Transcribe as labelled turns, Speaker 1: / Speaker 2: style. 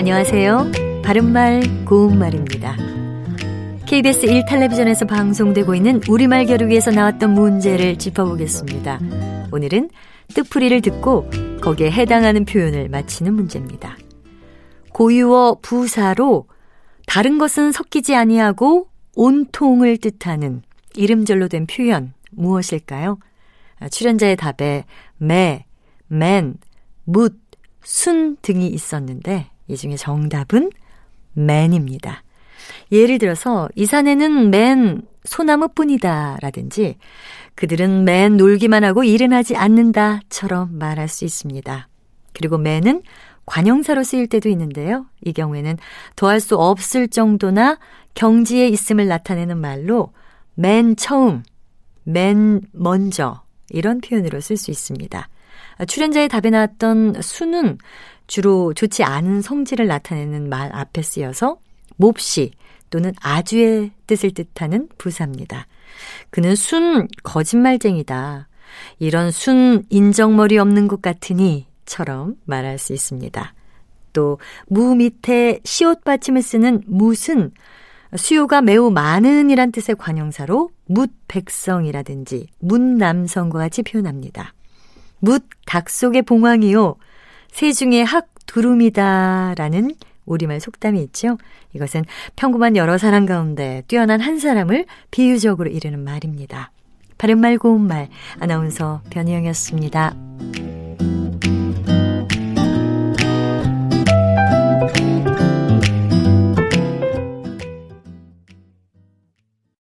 Speaker 1: 안녕하세요. 바른말 고운말입니다. KBS 1텔레비전에서 방송되고 있는 우리말 겨루기에서 나왔던 문제를 짚어보겠습니다. 오늘은 뜻풀이를 듣고 거기에 해당하는 표현을 맞히는 문제입니다. 고유어 부사로 다른 것은 섞이지 아니하고 온통을 뜻하는 이름절로 된 표현 무엇일까요? 아, 출연자의 답에 매, 맨, 묻, 순 등이 있었는데 이 중에 정답은 맨입니다. 예를 들어서 이 산에는 맨 소나무뿐이다 라든지 그들은 맨 놀기만 하고 일은 하지 않는다처럼 말할 수 있습니다. 그리고 맨은 관형사로 쓰일 때도 있는데요. 이 경우에는 더할 수 없을 정도나 경지에 있음을 나타내는 말로 맨 처음, 맨 먼저 이런 표현으로 쓸 수 있습니다. 출연자의 답에 나왔던 수는 주로 좋지 않은 성질을 나타내는 말 앞에 쓰여서 몹시 또는 아주의 뜻을 뜻하는 부사입니다. 그는 순 거짓말쟁이다. 이런 순 인정머리 없는 것 같으니 처럼 말할 수 있습니다. 또 무 밑에 시옷 받침을 쓰는 무슨 수요가 매우 많은 이란 뜻의 관형사로 묻백성이라든지 묻남성과 같이 표현합니다. 묻닭 속의 봉황이요. 새 중에 학 두루미다라는 우리말 속담이 있죠. 이것은 평범한 여러 사람 가운데 뛰어난 한 사람을 비유적으로 이르는 말입니다. 바른말 고운말 아나운서 변희영이었습니다.